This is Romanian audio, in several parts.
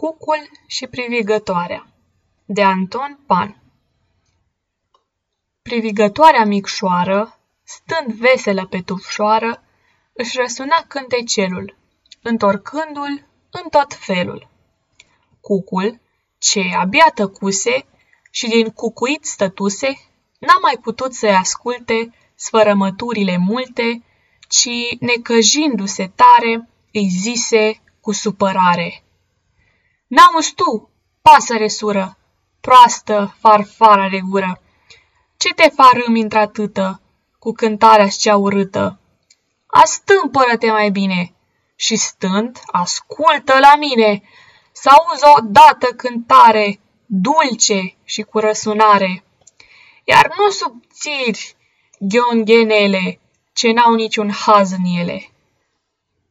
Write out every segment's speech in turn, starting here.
Cucul și privigătoarea de Anton Pan Privigătoarea micșoară, stând veselă pe tufșoară, își răsuna cântecelul, întorcându-l în tot felul. Cucul, ce abia tăcuse și din cucuit stătuse, n-a mai putut să-i asculte sfărămăturile multe, ci, necăjindu-se tare, îi zise cu supărare. N-auzi tu, pasăre sură, proastă farfara de gură, ce te farâmi într-atâtă, cu cântarea cea urâtă? Astâmpără-te mai bine și stând, ascultă la mine, să auzi o dată cântare, dulce și cu răsunare. Iar nu subțiri ghionghenele, ce n-au niciun haz în ele.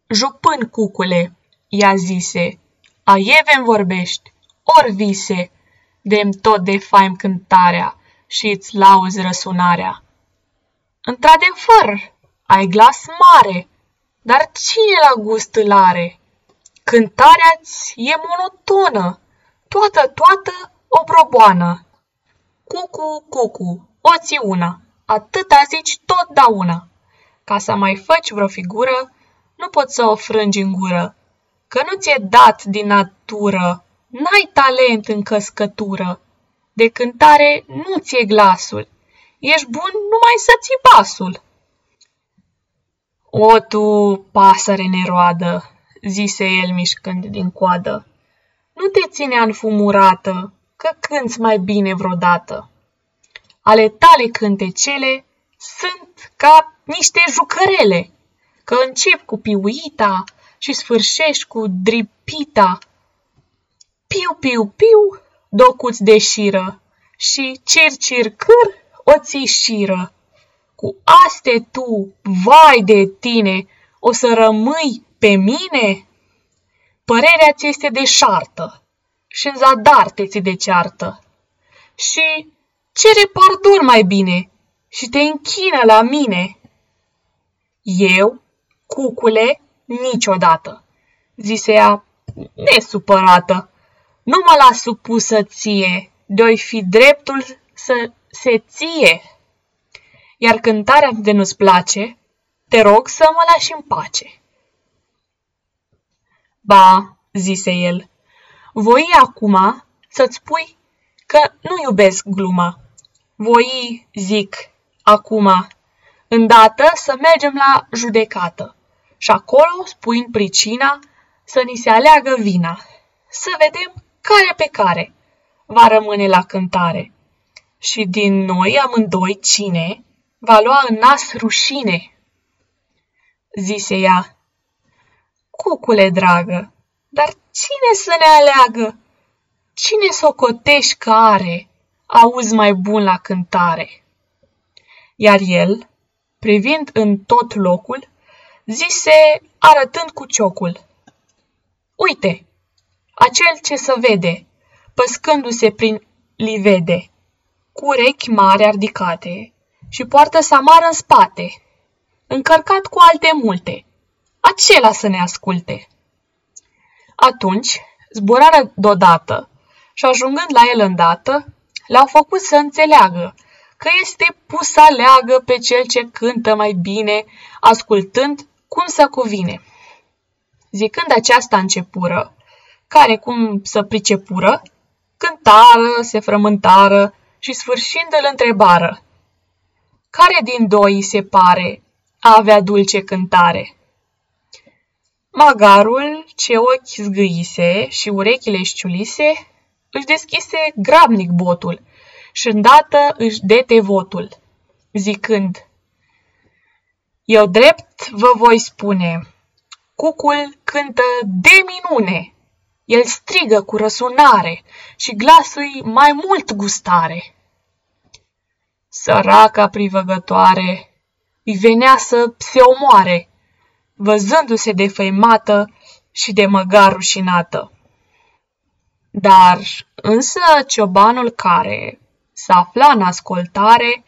Jupân cucule, i-a zise, a Even vorbești, ori vise, dem tot de faim cântarea și îți lauzi răsunarea. Într-adevăr, ai glas mare, dar cine la gust îl are? Cântarea-ți e monotonă, toată, toată o proboană. Cucu, cucu, o ți una, atâta zici totdeauna. Ca să mai faci vreo figură, nu poți să o frângi în gură, că nu ți-e dat din natură, n-ai talent în căscătură. De cântare nu ți-e glasul, ești bun numai să ții basul. O, tu, pasăre neroadă, zise el mișcând din coadă, nu te ține înfumurată, că cânți mai bine vreodată. Ale tale cântecele sunt ca niște jucărele, că încep cu piuita și sfârșești cu dripita. Piu, piu, piu, docuți de șiră și cir, cir, câr, o ții șiră. Cu aste tu, vai de tine, o să rămâi pe mine? Părerea ți este deșartă și în zadar te ți de ceartă. Și cere pardon mai bine și te închină la mine. Eu, cucule, niciodată, zise ea, nesupărată. Nu mă las supusă ție, de fi dreptul să se ție. Iar cântarea de nu-ți place, te rog să mă lași în pace. Ba, zise el, voi acum să-ți spui că nu iubesc gluma. Voi, zic, acum, îndată să mergem la judecată și acolo, spuind pricina, să ni se aleagă vina, să vedem care pe care va rămâne la cântare. Și din noi amândoi cine va lua în nas rușine. Zise ea, cucule dragă, dar cine să ne aleagă? Cine socotești că are, auzi mai bun la cântare? Iar el, privind în tot locul, zise arătând cu ciocul. Uite, acel ce să vede, păscându-se prin livede, cu urechi mari ardicate și poartă samară în spate, încărcat cu alte multe, acela să ne asculte. Atunci zburară deodată și ajungând la el îndată, l-au făcut să înțeleagă că este pus aleagă pe cel ce cântă mai bine, ascultând cum să cuvine. Zicând aceasta începură, care cum să pricepură, cântară, se frământară și sfârșind îl întrebară. Care din doi se pare a avea dulce cântare? Magarul, ce ochi zgâise și urechile șciulise, își deschise grabnic botul și îndată își dete votul, zicând, Eu drept vă voi spune, cucul cântă de minune, el strigă cu răsunare și glasul mai mult gustare. Săraca privăgătoare îi venea să se omoare, văzându-se defăimată și de măgar rușinată. Dar însă ciobanul care s-a afla în ascultare,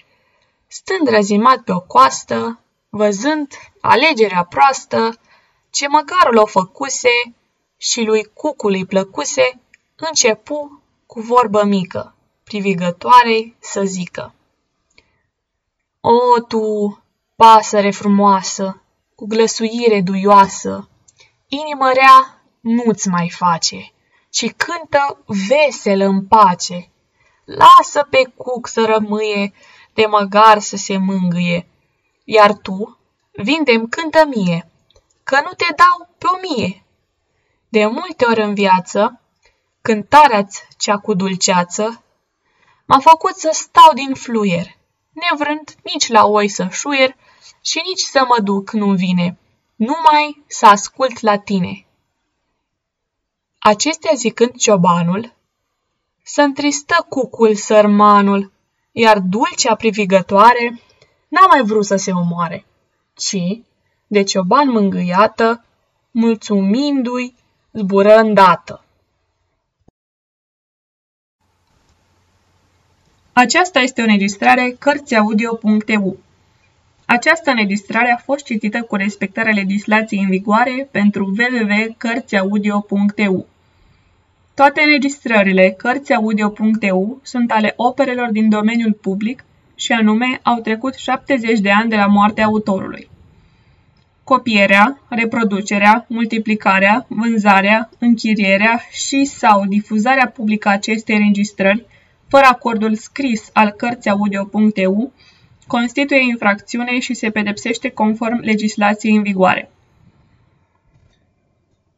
stând răzimat pe o coastă, văzând alegerea proastă ce măgarul o făcuse și lui cucul îi plăcuse, începu cu vorbă mică, privigătoare să zică. O, tu, pasăre frumoasă, cu glăsuire duioasă, inimă rea nu-ți mai face, ci cântă vesel în pace. Lasă pe cuc să rămâie, de măgar să se mângâie, iar tu, vindem cântă mie, că nu te dau pe o mie. De multe ori în viață, cântarea-ți cea cu dulceață, m-a făcut să stau din fluier, nevrând nici la oi să șuier și nici să mă duc nu vine, numai să ascult la tine. Acestea zicând ciobanul, să întristă cucul sărmanul, iar dulcea privigătoare n-a mai vrut să se omoare, ci, de cioban mângâiată, mulțumindu-i, zbură îndată. Aceasta este o înregistrare Cărțiaudio.eu. Această înregistrare a fost citită cu respectarea legislației în vigoare pentru www.cărțiaudio.eu. Toate înregistrările Cărțiaudio.eu sunt ale operelor din domeniul public și anume au trecut 70 de ani de la moartea autorului. Copierea, reproducerea, multiplicarea, vânzarea, închirierea și sau difuzarea publică a acestei înregistrări, fără acordul scris al Cărțiaudio.eu, constituie infracțiune și se pedepsește conform legislației în vigoare.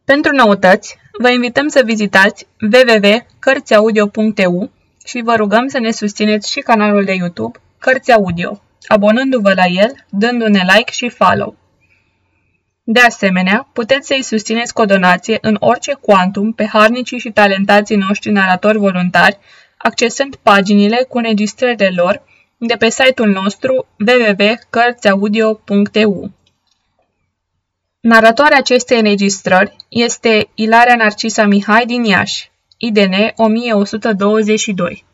Pentru noutăți, vă invităm să vizitați www.cărțiaudio.eu și vă rugăm să ne susțineți și canalul de YouTube Cărți Audio, abonându-vă la el, dându-ne like și follow. De asemenea, puteți să-i susțineți cu o donație în orice quantum pe harnicii și talentații noștri naratori voluntari, accesând paginile cu înregistrările lor de pe site-ul nostru www.cărțiaudio.eu. Naratoarea acestei înregistrări este Ilaria Narcisa Mihai din Iași, IDN 1122.